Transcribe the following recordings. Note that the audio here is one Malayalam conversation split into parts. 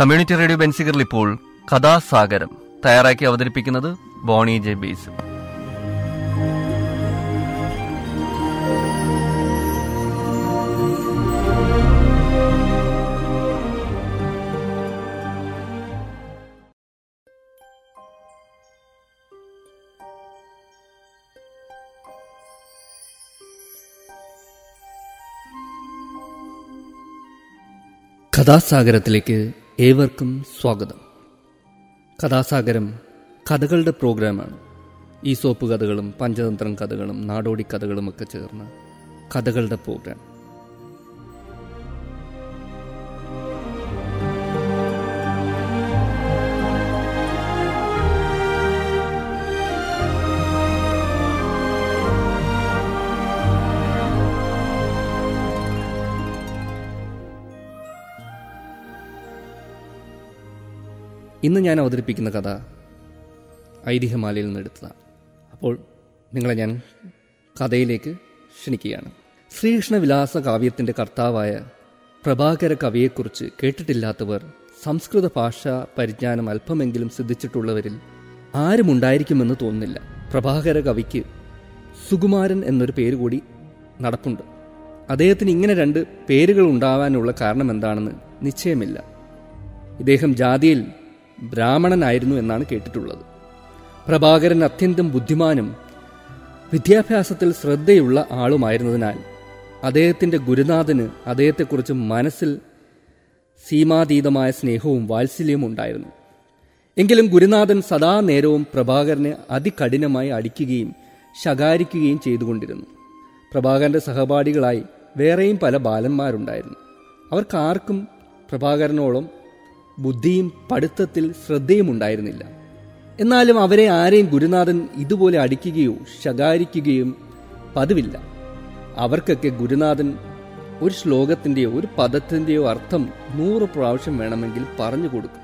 കമ്മ്യൂണിറ്റി റേഡിയോ ബെൻസിഗറിൽ ഇപ്പോൾ കഥാസാഗരം തയ്യാറാക്കി അവതരിപ്പിക്കുന്നത് ബോണി ജെ ബീസ്. കഥാസാഗരത്തിലേക്ക് ഏവർക്കും സ്വാഗതം. കഥാസാഗരം കഥകളുടെ പ്രോഗ്രാമാണ്. ഈ സോപ്പ് കഥകളും പഞ്ചതന്ത്രം കഥകളും നാടോടി കഥകളും ഒക്കെ ചേർന്ന കഥകളുടെ പ്രോഗ്രാം. ഇന്ന് ഞാൻ അവതരിപ്പിക്കുന്ന കഥ ഐതിഹ്യമാലയിൽ നിന്ന് എടുത്തതാണ് അപ്പോൾ നിങ്ങളെ ഞാൻ കഥയിലേക്ക് ക്ഷണിക്കുകയാണ്. ശ്രീകൃഷ്ണവിലാസ കാവ്യത്തിന്റെ കർത്താവായ പ്രഭാകര കവിയെക്കുറിച്ച് കേട്ടിട്ടില്ലാത്തവർ സംസ്കൃത ഭാഷാ പരിജ്ഞാനം അല്പമെങ്കിലും സിദ്ധിച്ചിട്ടുള്ളവരിൽ ആരുമുണ്ടായിരിക്കുമെന്ന് തോന്നുന്നില്ല. പ്രഭാകര കവിക്ക് സുകുമാരൻ എന്നൊരു പേര് കൂടി നടപ്പുണ്ട്. അദ്ദേഹത്തിന് ഇങ്ങനെ രണ്ട് പേരുകൾ ഉണ്ടാവാനുള്ള കാരണം എന്താണെന്ന് നിശ്ചയമില്ല. ഇദ്ദേഹം ജാതിയിൽ ബ്രാഹ്മണനായിരുന്നു എന്നാണ് കേട്ടിട്ടുള്ളത്. പ്രഭാകരൻ അത്യന്തം ബുദ്ധിമാനും വിദ്യാഭ്യാസത്തിൽ ശ്രദ്ധയുള്ള ആളുമായിരുന്നതിനാൽ അദ്ദേഹത്തിന്റെ ഗുരുനാഥന് അദ്ദേഹത്തെക്കുറിച്ച് മനസ്സിൽ സീമാതീതമായ സ്നേഹവും വാത്സല്യവും ഉണ്ടായിരുന്നു. എങ്കിലും ഗുരുനാഥൻ സദാ നേരവും പ്രഭാകരനെ അതികഠിനമായി അടിക്കുകയും ശകാരിക്കുകയും ചെയ്തുകൊണ്ടിരുന്നു. പ്രഭാകരന്റെ സഹപാഠികളായി വേറെയും പല ബാലന്മാരുണ്ടായിരുന്നു. അവർക്കാർക്കും പ്രഭാകരനോളം ബുദ്ധിയും പഠിത്തത്തിൽ ശ്രദ്ധയും ഉണ്ടായിരുന്നില്ല എന്നാലും അവരെ ആരെയും ഗുരുനാഥൻ ഇതുപോലെ അടിക്കുകയോ ശകാരിക്കുകയും പതിവില്ല. അവർക്കൊക്കെ ഗുരുനാഥൻ ഒരു ശ്ലോകത്തിന്റെയോ ഒരു പദത്തിന്റെയോ അർത്ഥം നൂറ് പ്രാവശ്യം വേണമെങ്കിൽ പറഞ്ഞു കൊടുക്കും.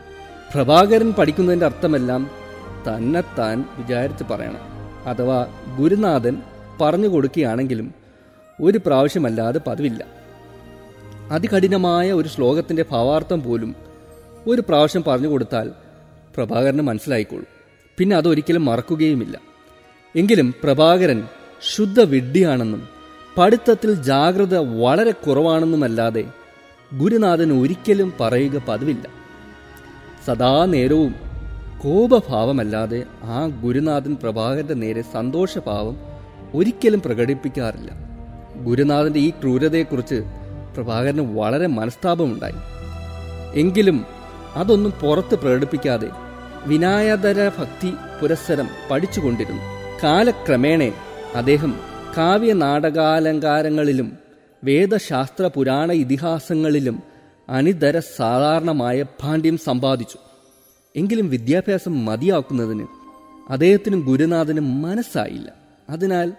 പ്രഭാകരൻ പഠിക്കുന്നതിന്റെ അർത്ഥമെല്ലാം തന്നെത്താൻ വിചാരിച്ച് പറയണം. അഥവാ ഗുരുനാഥൻ പറഞ്ഞു കൊടുക്കുകയാണെങ്കിലും ഒരു പ്രാവശ്യമല്ലാതെ പതിവില്ല. അതികഠിനമായ ഒരു ശ്ലോകത്തിന്റെ ഭാവാർത്ഥം പോലും ഒരു പ്രാവശ്യം പറഞ്ഞു കൊടുത്താൽ പ്രഭാകരന് മനസ്സിലായിക്കോളും. പിന്നെ അതൊരിക്കലും മറക്കുകയുമില്ല. എങ്കിലും പ്രഭാകരൻ ശുദ്ധ വിഡ്ഢിയാണെന്നും പഠിത്തത്തിൽ ജാഗ്രത വളരെ കുറവാണെന്നുമല്ലാതെ ഗുരുനാഥൻ ഒരിക്കലും പറയുക പതിവില്ല. സദാ നേരവും കോപഭാവമല്ലാതെ ആ ഗുരുനാഥൻ പ്രഭാകരന്റെ നേരെ സന്തോഷഭാവം ഒരിക്കലും പ്രകടിപ്പിക്കാറില്ല. ഗുരുനാഥന്റെ ഈ ക്രൂരതയെക്കുറിച്ച് പ്രഭാകരന് വളരെ മനസ്താപമുണ്ടായി. എങ്കിലും അതൊന്നും പുറത്ത് പ്രകടിപ്പിക്കാതെ വിനായതര ഭക്തി പുരസ്സരം പഠിച്ചുകൊണ്ടിരുന്നു. കാലക്രമേണ അദ്ദേഹം കാവ്യ നാടകാലങ്കാരങ്ങളിലും വേദശാസ്ത്ര പുരാണ ഇതിഹാസങ്ങളിലും അനിതര സാധാരണമായ ഭാണ്ഡ്യം സമ്പാദിച്ചു. എങ്കിലും വിദ്യാഭ്യാസം മതിയാക്കുന്നതിന് അദ്ദേഹത്തിനും ഗുരുനാഥനും മനസ്സായില്ല. അതിനാൽ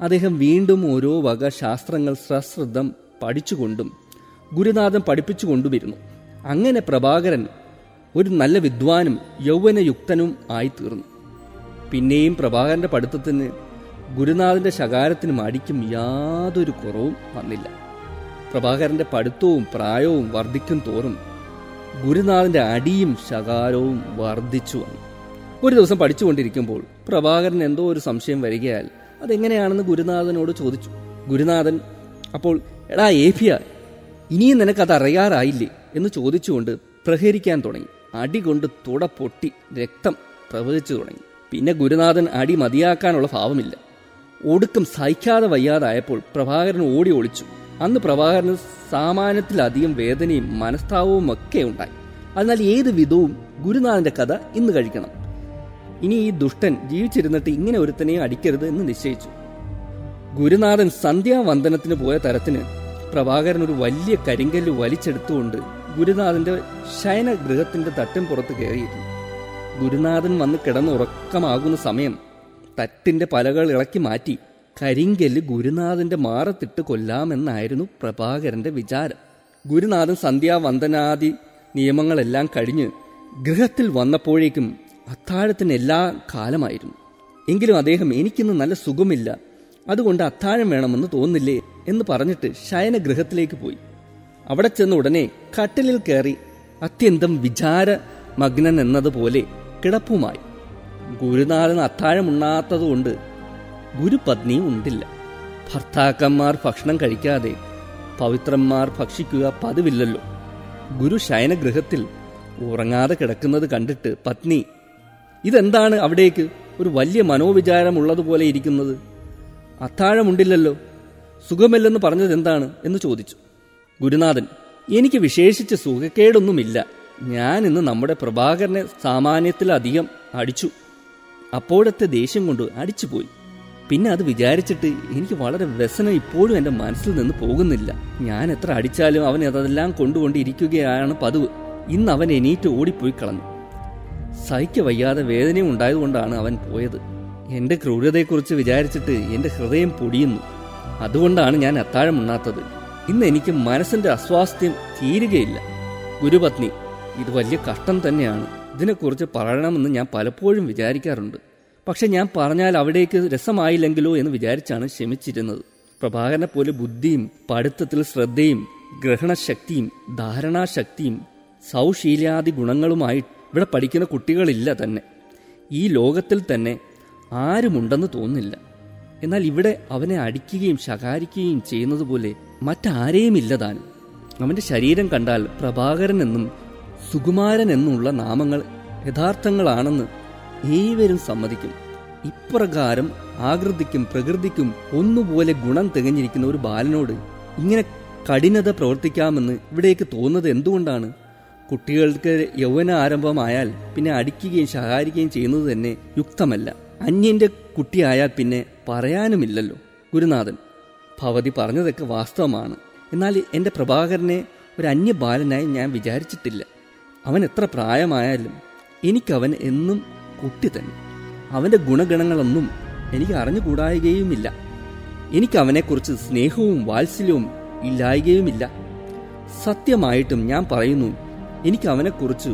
അദ്ദേഹം വീണ്ടും ഓരോ വക ശാസ്ത്രങ്ങൾ സശ്രദ്ധം പഠിച്ചുകൊണ്ടും ഗുരുനാഥൻ പഠിപ്പിച്ചുകൊണ്ടുമിരുന്നു അങ്ങനെ പ്രഭാകരൻ ഒരു നല്ല വിദ്വാനും യൗവനയുക്തനും ആയിത്തീർന്നു. പിന്നെയും പ്രഭാകരന്റെ പഠിത്തത്തിന് ഗുരുനാഥന്റെ ശകാരത്തിനും അടിക്കും യാതൊരു കുറവും വന്നില്ല. പ്രഭാകരന്റെ പഠിത്തവും പ്രായവും വർദ്ധിക്കും തോറും ഗുരുനാഥന്റെ അടിയും ശകാരവും വർദ്ധിച്ചു വന്നു. ഒരു ദിവസം പഠിച്ചുകൊണ്ടിരിക്കുമ്പോൾ പ്രഭാകരൻ എന്തോ ഒരു സംശയം വരികയാൽ അതെങ്ങനെയാണെന്ന് ഗുരുനാഥനോട് ചോദിച്ചു. ഗുരുനാഥൻ അപ്പോൾ എടാ ഏഫിയ ഇനിയും നിനക്കത് അറിയാറായില്ലേ എന്ന് ചോദിച്ചുകൊണ്ട് പ്രഹരിക്കാൻ തുടങ്ങി. അടി കൊണ്ട് തുട പൊട്ടി രക്തം പ്രവഹിച്ചു തുടങ്ങി. പിന്നെ ഗുരുനാഥൻ അടി മതിയാക്കാനുള്ള ഭാവമില്ല. ഒടുക്കം സഹിക്കാതെ വയ്യാതായപ്പോൾ പ്രഭാകരൻ ഓടി ഒളിച്ചു. അന്ന് പ്രഭാകരന് സാമാന്യത്തിലധികം വേദനയും മനസ്താവവും ഒക്കെ ഉണ്ടായി. അതിനാൽ ഏത് വിധവും ഗുരുനാഥന്റെ കഥ ഇന്ന് കഴിക്കണം. ഇനി ഈ ദുഷ്ടൻ ജീവിച്ചിരുന്നിട്ട് ഇങ്ങനെ ഒരുത്തനെയും അടിക്കരുത് എന്ന് നിശ്ചയിച്ചു. ഗുരുനാഥൻ സന്ധ്യാവന്ദനത്തിന് പോയ തരത്തിന് പ്രഭാകരൻ ഒരു വലിയ കരിങ്കല്ല് വലിച്ചെടുത്തുകൊണ്ട് ഗുരുനാഥന്റെ ശയനഗൃഹത്തിന്റെ തട്ടിൻ പുറത്ത് കയറിയിരുന്നു. ഗുരുനാഥൻ വന്ന് കിടന്ന് ഉറക്കമാകുന്ന സമയം തട്ടിന്റെ പലകൾ ഇളക്കി മാറ്റി കരിങ്കല്ല് ഗുരുനാഥന്റെ മാറത്തിട്ട് കൊല്ലാമെന്നായിരുന്നു പ്രഭാകരന്റെ വിചാരം. ഗുരുനാഥൻ സന്ധ്യാവന്ദനാദി നിയമങ്ങളെല്ലാം കഴിഞ്ഞ് ഗൃഹത്തിൽ വന്നപ്പോഴേക്കും അത്താഴത്തിന് എല്ലാ കാലമായിരുന്നു. എങ്കിലും അദ്ദേഹം എനിക്കിന്ന് നല്ല സുഖമില്ല. അതുകൊണ്ട് അത്താഴം വേണമെന്ന് തോന്നില്ലേ? എന്ന് പറഞ്ഞിട്ട് ശയനഗൃഹത്തിലേക്ക് പോയി. അവിടെ ചെന്ന ഉടനെ കട്ടിലിൽ കയറി അത്യന്തം വിചാരമഗ്നൻ എന്നതുപോലെ കിടപ്പുമായി. ഗുരുനാഥൻ അത്താഴമുണ്ണാത്തതുകൊണ്ട് ഗുരുപത്നി ഉണ്ടില്ല. ഭർത്താക്കന്മാർ ഭക്ഷണം കഴിക്കാതെ പവിത്രന്മാർ ഭക്ഷിക്കുക പതിവില്ലല്ലോ. ഗുരു ശയനഗൃഹത്തിൽ ഉറങ്ങാതെ കിടക്കുന്നത് കണ്ടിട്ട് പത്നി ഇതെന്താണ് അവിടേക്ക്? ഒരു വലിയ മനോവിചാരമുള്ളതുപോലെ ഇരിക്കുന്നത്. അത്താഴമുണ്ടില്ലല്ലോ. സുഖമില്ലെന്ന് പറഞ്ഞത് എന്താണ് എന്ന് ചോദിച്ചു. ഗുരുനാഥൻ എനിക്ക് വിശേഷിച്ച് സുഖക്കേടൊന്നുമില്ല. ഞാൻ ഇന്ന് നമ്മുടെ പ്രഭാകരനെ സാമാന്യത്തിലധികം അടിച്ചു. അപ്പോഴത്തെ ദേഷ്യം കൊണ്ട് അടിച്ചുപോയി. പിന്നെ അത് വിചാരിച്ചിട്ട് എനിക്ക് വളരെ വ്യസനം ഇപ്പോഴും എന്റെ മനസ്സിൽ നിന്ന് പോകുന്നില്ല. ഞാൻ എത്ര അടിച്ചാലും അവൻ അതെല്ലാം കൊണ്ടുകൊണ്ടിരിക്കുകയാണ് പതിവ്. ഇന്ന് അവൻ എണീറ്റ് ഓടിപ്പോയി കളഞ്ഞു. സഹിക്ക വയ്യാതെ വേദനയും ഉണ്ടായതുകൊണ്ടാണ് അവൻ പോയത്. എന്റെ ക്രൂരതയെക്കുറിച്ച് വിചാരിച്ചിട്ട് എന്റെ ഹൃദയം പൊടിയുന്നു. അതുകൊണ്ടാണ് ഞാൻ അത്താഴം ഉണ്ണാത്തത്. ഇന്ന് എനിക്ക് മനസ്സിന്റെ അസ്വാസ്ഥ്യം തീരുകയില്ല. ഗുരുപത്നി ഇത് വലിയ കഷ്ടം തന്നെയാണ്. ഇതിനെക്കുറിച്ച് പറയണമെന്ന് ഞാൻ പലപ്പോഴും വിചാരിക്കാറുണ്ട്. പക്ഷെ ഞാൻ പറഞ്ഞാൽ അവിടേക്ക് രസമായില്ലെങ്കിലോ എന്ന് വിചാരിച്ചാണ് ക്ഷമിച്ചിരുന്നത്. പ്രഭാകരനെ പോലെ ബുദ്ധിയും പഠിത്തത്തിൽ ശ്രദ്ധയും ഗ്രഹണശക്തിയും ധാരണാശക്തിയും സൗശീലാദി ഗുണങ്ങളുമായി ഇവിടെ പഠിക്കുന്ന കുട്ടികളില്ല തന്നെ. ഈ ലോകത്തിൽ തന്നെ ആരുമുണ്ടെന്ന് തോന്നുന്നില്ല. എന്നാൽ ഇവിടെ അവനെ അടിക്കുകയും ശകാരിക്കുകയും ചെയ്യുന്നതുപോലെ മറ്റാരെയും ഇല്ലതാനും അവന്റെ ശരീരം കണ്ടാൽ പ്രഭാകരൻ എന്നും സുകുമാരൻ എന്നുള്ള നാമങ്ങൾ യഥാർത്ഥങ്ങളാണെന്ന് ഏവരും സമ്മതിക്കും. ഇപ്രകാരം ആകൃതിക്കും പ്രകൃതിക്കും ഒന്നുപോലെ ഗുണം തികഞ്ഞിരിക്കുന്ന ഒരു ബാലനോട് ഇങ്ങനെ കഠിനത പ്രവർത്തിക്കാമെന്ന് ഇവിടേക്ക് തോന്നുന്നത് എന്തുകൊണ്ടാണ്? കുട്ടികൾക്ക് യൗവന ആരംഭമായാൽ പിന്നെ അടിക്കുകയും ശകാരിക്കുകയും ചെയ്യുന്നത് തന്നെ യുക്തമല്ല. അന്യന്റെ കുട്ടിയായാൽ പിന്നെ പറയാനുമില്ലല്ലോ. ഗുരുനാഥൻ ഭവതി പറഞ്ഞതൊക്കെ വാസ്തവമാണ്. എന്നാൽ എന്റെ പ്രഭാകരനെ ഒരു അന്യ ബാലനായി ഞാൻ വിചാരിച്ചിട്ടില്ല. അവൻ എത്ര പ്രായമായാലും എനിക്കവൻ എന്നും കുട്ടി തന്നെ. അവന്റെ ഗുണഗണങ്ങളൊന്നും എനിക്ക് അറിഞ്ഞുകൂടായുകയുമില്ല. എനിക്കവനെക്കുറിച്ച് സ്നേഹവും വാത്സല്യവും ഇല്ലായുകയുമില്ല. സത്യമായിട്ടും ഞാൻ പറയുന്നു എനിക്കവനെക്കുറിച്ച്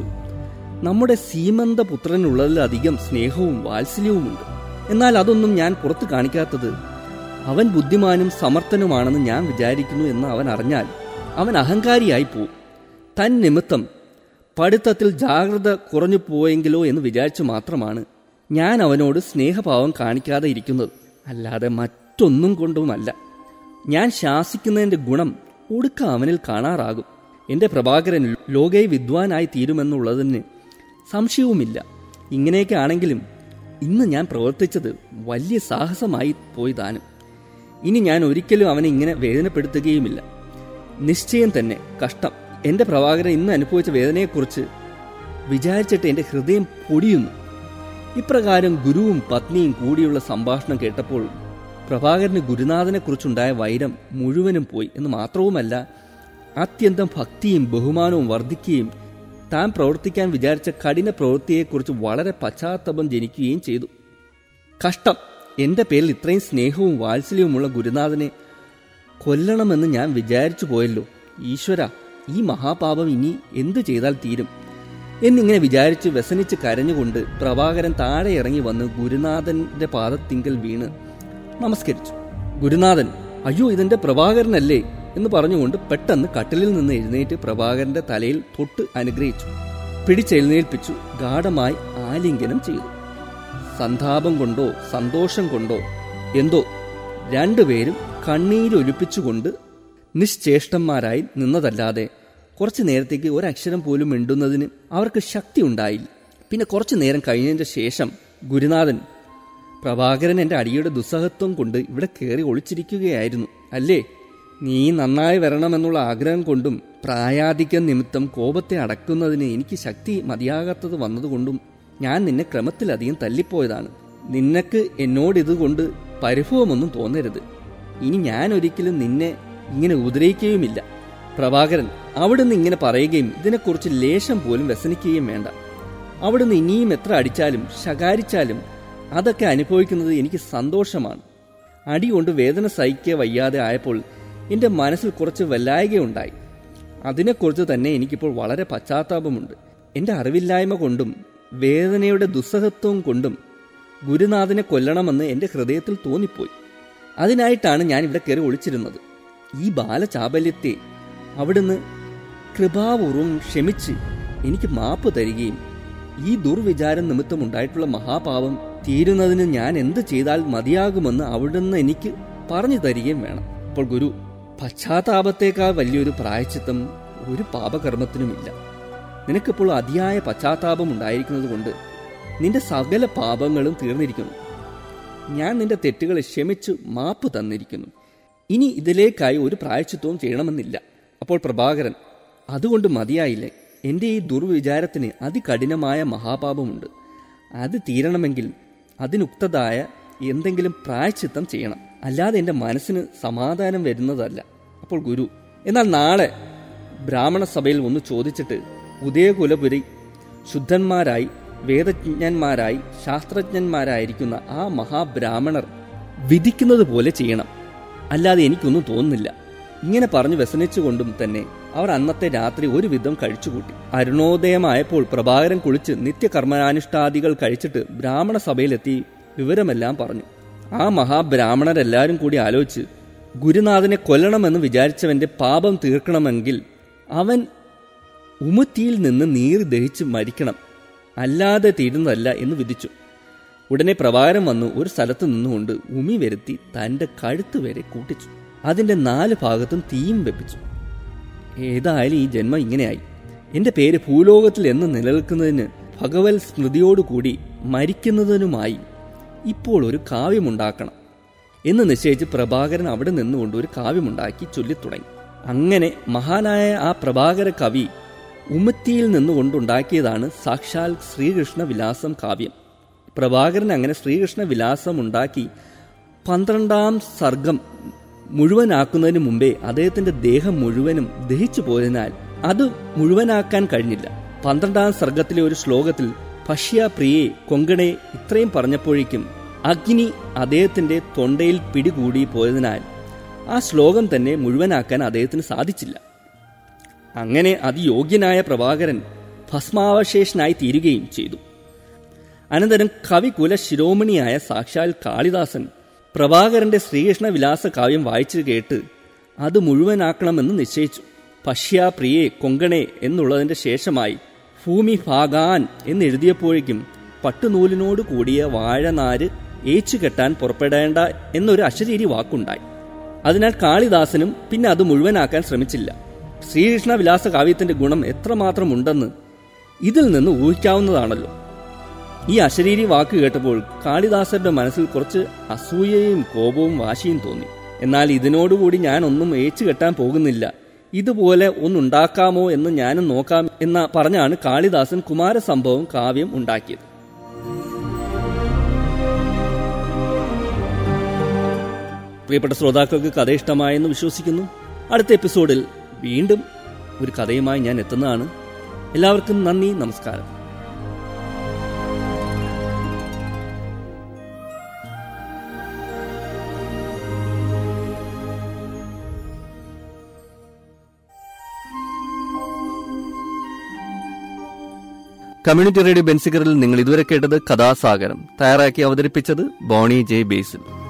നമ്മുടെ സീമന്ത പുത്രനുള്ളതിലധികം സ്നേഹവും വാത്സല്യവുമുണ്ട്. എന്നാൽ അതൊന്നും ഞാൻ പുറത്തു കാണിക്കാത്തത്. അവൻ ബുദ്ധിമാനും സമർത്ഥനുമാണെന്ന് ഞാൻ വിചാരിക്കുന്നു എന്ന് അവൻ അറിഞ്ഞാൽ അവൻ അഹങ്കാരിയായി പോവും. തൻ നിമിത്തം പഠിത്തത്തിൽ ജാഗ്രത കുറഞ്ഞു പോയെങ്കിലോ എന്ന് വിചാരിച്ചു മാത്രമാണ് ഞാൻ അവനോട് സ്നേഹഭാവം കാണിക്കാതെ ഇരിക്കുന്നത്. അല്ലാതെ മറ്റൊന്നും കൊണ്ടുമല്ല. ഞാൻ ശാസിക്കുന്നതിന്റെ ഗുണം ഒടുക്ക അവനിൽ കാണാറാകും. എന്റെ പ്രഭാകരൻ ലോകേ വിദ്വാനായി തീരുമെന്നുള്ളതിന് സംശയവുമില്ല. ഇങ്ങനെയൊക്കെ ആണെങ്കിലും ഇന്ന് ഞാൻ പ്രവർത്തിച്ചത് വലിയ സാഹസമായി പോയി താനും ഇനി ഞാൻ ഒരിക്കലും അവനെ ഇങ്ങനെ വേദനപ്പെടുത്തുകയുമില്ല. നിശ്ചയം തന്നെ കഷ്ടം. എന്റെ പ്രഭാകരൻ ഇന്ന് അനുഭവിച്ച വേദനയെക്കുറിച്ച് വിചാരിച്ചിട്ട് എന്റെ ഹൃദയം പൊടിയുന്നു. ഇപ്രകാരം ഗുരുവും പത്നിയും കൂടിയുള്ള സംഭാഷണം കേട്ടപ്പോൾ പ്രഭാകരന് ഗുരുനാഥനെക്കുറിച്ചുണ്ടായ വൈരം മുഴുവനും പോയി എന്ന് മാത്രവുമല്ല അത്യന്തം ഭക്തിയും ബഹുമാനവും വർദ്ധിക്കുകയും താൻ പ്രവർത്തിക്കാൻ വിചാരിച്ച കഠിന പ്രവൃത്തിയെക്കുറിച്ച് വളരെ പശ്ചാത്തപം ജനിക്കുകയും ചെയ്തു. കഷ്ടം. എന്റെ പേരിൽ ഇത്രയും സ്നേഹവും വാത്സല്യവുമുള്ള ഗുരുനാഥനെ കൊല്ലണമെന്ന് ഞാൻ വിചാരിച്ചു പോയല്ലോ. ഈശ്വര ഈ മഹാപാപം ഇനി എന്തു ചെയ്താൽ തീരും? എന്നിങ്ങനെ വിചാരിച്ച് വ്യസനിച്ച് കരഞ്ഞുകൊണ്ട് പ്രഭാകരൻ താഴെ ഇറങ്ങി വന്ന് ഗുരുനാഥന്റെ പാദത്തിങ്കൽ വീണ് നമസ്കരിച്ചു. ഗുരുനാഥൻ അയ്യോ ഇതെന്റെ പ്രഭാകരനല്ലേ? എന്ന് പറഞ്ഞുകൊണ്ട് പെട്ടെന്ന് കട്ടിലിൽ നിന്ന് എഴുന്നേറ്റ് പ്രഭാകരന്റെ തലയിൽ തൊട്ട് അനുഗ്രഹിച്ചു. പിടിച്ചെഴുന്നേൽപ്പിച്ചു ഗാഠമായി ആലിംഗനം ചെയ്തു. സന്താപം കൊണ്ടോ സന്തോഷം കൊണ്ടോ എന്തോ രണ്ടുപേരും കണ്ണീരൊലിപ്പിച്ചുകൊണ്ട് നിശ്ചേഷ്ടന്മാരായി നിന്നതല്ലാതെ കുറച്ചു നേരത്തേക്ക് ഒരക്ഷരം പോലും മിണ്ടുന്നതിന് അവർക്ക് ശക്തി ഉണ്ടായില്ല. പിന്നെ കുറച്ചു നേരം കഴിഞ്ഞതിന്റെ ശേഷം ഗുരുനാഥൻ പ്രഭാകരൻ എന്റെ അടിയുടെ ദുസ്സഹത്വം കൊണ്ട് ഇവിടെ കയറി ഒളിച്ചിരിക്കുകയായിരുന്നു. അല്ലേ? നീ നന്നായി വരണമെന്നുള്ള ആഗ്രഹം കൊണ്ടും പ്രായാധിക്യം നിമിത്തം കോപത്തെ അടക്കുന്നതിന് എനിക്ക് ശക്തി മതിയാകാത്തത് വന്നതുകൊണ്ടും ഞാൻ നിന്നെ ക്രമത്തിലധികം തല്ലിപ്പോയതാണ്. നിനക്ക് എന്നോടിതുകൊണ്ട് പരിഭവമൊന്നും തോന്നരുത്. ഇനി ഞാൻ ഒരിക്കലും നിന്നെ ഇങ്ങനെ ഉപദ്രവിക്കുകയുമില്ല. പ്രഭാകരൻ അവിടുന്ന് ഇങ്ങനെ പറയുകയും ഇതിനെക്കുറിച്ച് ലേശം പോലും വ്യസനിക്കുകയും വേണ്ട. അവിടുന്ന് ഇനിയും എത്ര അടിച്ചാലും ശകാരിച്ചാലും അതൊക്കെ അനുഭവിക്കുന്നത് എനിക്ക് സന്തോഷമാണ്. അടി കൊണ്ട് വേദന സഹിക്കുക വയ്യാതെ ആയപ്പോൾ എന്റെ മനസ്സിൽ കുറച്ച് വല്ലായികയുണ്ടായി അതിനെക്കുറിച്ച് തന്നെ എനിക്കിപ്പോൾ വളരെ പശ്ചാത്താപമുണ്ട്. എന്റെ അറിവില്ലായ്മ കൊണ്ടും വേദനയുടെ ദുസ്സഹത്വം കൊണ്ടും ഗുരുനാഥനെ കൊല്ലണമെന്ന് എന്റെ ഹൃദയത്തിൽ തോന്നിപ്പോയി. അതിനായിട്ടാണ് ഞാൻ ഇവിടെ കയറി ഒളിച്ചിരുന്നത്. ഈ ബാലചാബല്യത്തെ അവിടുന്ന് കൃപാപൂർവം ക്ഷമിച്ച് എനിക്ക് മാപ്പ് തരികയും ഈ ദുർവിചാരം നിമിത്തം ഉണ്ടായിട്ടുള്ള മഹാപാപം തീരുന്നതിന് ഞാൻ എന്ത് ചെയ്താൽ മതിയാകുമെന്ന് അവിടുന്ന് എനിക്ക് പറഞ്ഞു തരികയും വേണം. അപ്പോൾ ഗുരു പശ്ചാത്താപത്തേക്കാൾ വലിയൊരു പ്രായച്ചിത്തം ഒരു പാപകർമ്മത്തിനുമില്ല. നിനക്കിപ്പോൾ അതിയായ പശ്ചാത്താപം ഉണ്ടായിരിക്കുന്നത് കൊണ്ട് നിന്റെ സകല പാപങ്ങളും തീർന്നിരിക്കുന്നു. ഞാൻ നിന്റെ തെറ്റുകളെ ക്ഷമിച്ച് മാപ്പ് തന്നിരിക്കുന്നു. ഇനി ഇതിലേക്കായി ഒരു പ്രായച്ചിത്വവും ചെയ്യണമെന്നില്ല. അപ്പോൾ പ്രഭാകരൻ അതുകൊണ്ട് മതിയായില്ലേ? എന്റെ ഈ ദുർവിചാരത്തിന് അതികഠിനമായ മഹാപാപമുണ്ട്. അത് തീരണമെങ്കിൽ അതിനുക്തതായ എന്തെങ്കിലും പ്രായച്ചിത്തം ചെയ്യണം. അല്ലാതെ എന്റെ മനസ്സിന് സമാധാനം വരുന്നതല്ല. അപ്പോൾ ഗുരു എന്നാൽ നാളെ ബ്രാഹ്മണ സഭയിൽ ഒന്ന് ചോദിച്ചിട്ട് ഉദയകുലപുരി ശുദ്ധന്മാരായി വേദജ്ഞന്മാരായി ശാസ്ത്രജ്ഞന്മാരായിരിക്കുന്ന ആ മഹാബ്രാഹ്മണർ വിധിക്കുന്നത് പോലെ ചെയ്യണം. അല്ലാതെ എനിക്കൊന്നും തോന്നുന്നില്ല. ഇങ്ങനെ പറഞ്ഞു വ്യസനിച്ചുകൊണ്ടും തന്നെ അവർ അന്നത്തെ രാത്രി ഒരുവിധം കഴിച്ചുകൂട്ടി. അരുണോദയമായപ്പോൾ പ്രഭാകരൻ കുളിച്ച് നിത്യകർമ്മാനുഷ്ഠാദികൾ കഴിച്ചിട്ട് ബ്രാഹ്മണ സഭയിലെത്തി വിവരമെല്ലാം പറഞ്ഞു. ആ മഹാബ്രാഹ്മണരെല്ലാവരും കൂടി ആലോചിച്ച് ഗുരുനാഥനെ കൊല്ലണമെന്ന് വിചാരിച്ചവന്റെ പാപം തീർക്കണമെങ്കിൽ അവൻ ഉമുത്തിയിൽ നിന്ന് നീര് ദഹിച്ച് മരിക്കണം. അല്ലാതെ തീരുന്നതല്ല എന്ന് വിധിച്ചു. ഉടനെ പ്രവാരം വന്നു ഒരു സ്ഥലത്ത് നിന്നുകൊണ്ട് ഉമി വരുത്തി തന്റെ കഴുത്ത് വരെ കൂട്ടിച്ചു. അതിന്റെ നാല് ഭാഗത്തും തീയും വെപ്പിച്ചു. ഏതായാലും ഈ ജന്മം ഇങ്ങനെയായി. എന്റെ പേര് ഭൂലോകത്തിൽ എന്ന് നിലനിൽക്കുന്നതിന് ഭഗവത് സ്മൃതിയോടുകൂടി മരിക്കുന്നതിനുമായി ഇപ്പോൾ ഒരു കാവ്യമുണ്ടാക്കണം എന്ന് നിശ്ചയിച്ച് പ്രഭാകരൻ അവിടെ നിന്നുകൊണ്ട് ഒരു കാവ്യമുണ്ടാക്കി ചൊല്ലിത്തുടങ്ങി. അങ്ങനെ മഹാനായ ആ പ്രഭാകര കവി ഉമ്മത്തിയിൽ നിന്നുകൊണ്ടുണ്ടാക്കിയതാണ് സാക്ഷാൽ ശ്രീകൃഷ്ണ വിലാസം കാവ്യം. പ്രഭാകരൻ അങ്ങനെ ശ്രീകൃഷ്ണ വിലാസം ഉണ്ടാക്കി പന്ത്രണ്ടാം സർഗം മുഴുവനാക്കുന്നതിന് മുമ്പേ അദ്ദേഹത്തിന്റെ ദേഹം മുഴുവനും ദഹിച്ചു പോയതിനാൽ അത് മുഴുവനാക്കാൻ കഴിഞ്ഞില്ല. പന്ത്രണ്ടാം സർഗത്തിലെ ഒരു ശ്ലോകത്തിൽ ഭഷ്യ പ്രിയെ കൊങ്കണെ ഇത്രയും പറഞ്ഞപ്പോഴേക്കും അഗ്നി അദ്ദേഹത്തിന്റെ തൊണ്ടയിൽ പിടികൂടി പോയതിനാൽ ആ ശ്ലോകം തന്നെ മുഴുവനാക്കാൻ അദ്ദേഹത്തിന് സാധിച്ചില്ല. അങ്ങനെ അതിയോഗ്യനായ പ്രഭാകരൻ ഭസ്മാവശേഷനായി തീരുകയും ചെയ്തു. അനന്തരം കവികുല ശിരോമണിയായ സാക്ഷാൽ കാളിദാസൻ പ്രഭാകരന്റെ ശ്രീകൃഷ്ണ വിലാസ കാവ്യം വായിച്ചു കേട്ട് അത് മുഴുവനാക്കണമെന്ന് നിശ്ചയിച്ചു. പശ്യ പ്രിയെ കൊങ്കണെ എന്നുള്ളതിന്റെ ശേഷമായി ഭൂമി ഭാഗാൻ എന്നെഴുതിയപ്പോഴേക്കും പട്ടുനൂലിനോട് കൂടിയ വാഴനാര് ഏച്ചു കെട്ടാൻ പുറപ്പെടേണ്ട എന്നൊരു അശരീരി വാക്കുണ്ടായി. അതിനാൽ കാളിദാസനും പിന്നെ അത് മുഴുവനാക്കാൻ ശ്രമിച്ചില്ല. ശ്രീകൃഷ്ണ വിലാസ കാവ്യത്തിന്റെ ഗുണം എത്രമാത്രം ഉണ്ടെന്ന് ഇതിൽ നിന്ന് ഊഹിക്കാവുന്നതാണല്ലോ. ഈ അശരീരി വാക്ക് കേട്ടപ്പോൾ കാളിദാസന്റെ മനസ്സിൽ കുറച്ച് അസൂയയും കോപവും വാശിയും തോന്നി. എന്നാൽ ഇതിനോടുകൂടി ഞാൻ ഒന്നും ഏച്ചു കെട്ടാൻ പോകുന്നില്ല. ഇതുപോലെ ഒന്നുണ്ടാക്കാമോ എന്ന് ഞാനും നോക്കാം എന്ന പറഞ്ഞാണ് കാളിദാസൻ കുമാരസംഭവം കാവ്യം ഉണ്ടാക്കിയത്. പ്രിയപ്പെട്ട ശ്രോതാക്കൾക്ക് കഥ ഇഷ്ടമായെന്ന് വിശ്വസിക്കുന്നു. അടുത്ത എപ്പിസോഡിൽ വീണ്ടും ഒരു കഥയുമായി ഞാൻ എത്തുന്നതാണ്. എല്ലാവർക്കും നന്ദി നമസ്കാരം. കമ്മ്യൂണിറ്റി റേഡിയോ ബെൻസിക്കറിൽ നിങ്ങൾ ഇതുവരെ കേട്ടത് കഥാസാഗരം. തയ്യാറാക്കി അവതരിപ്പിച്ചത് ബോണി ജെ ബേസിൽ.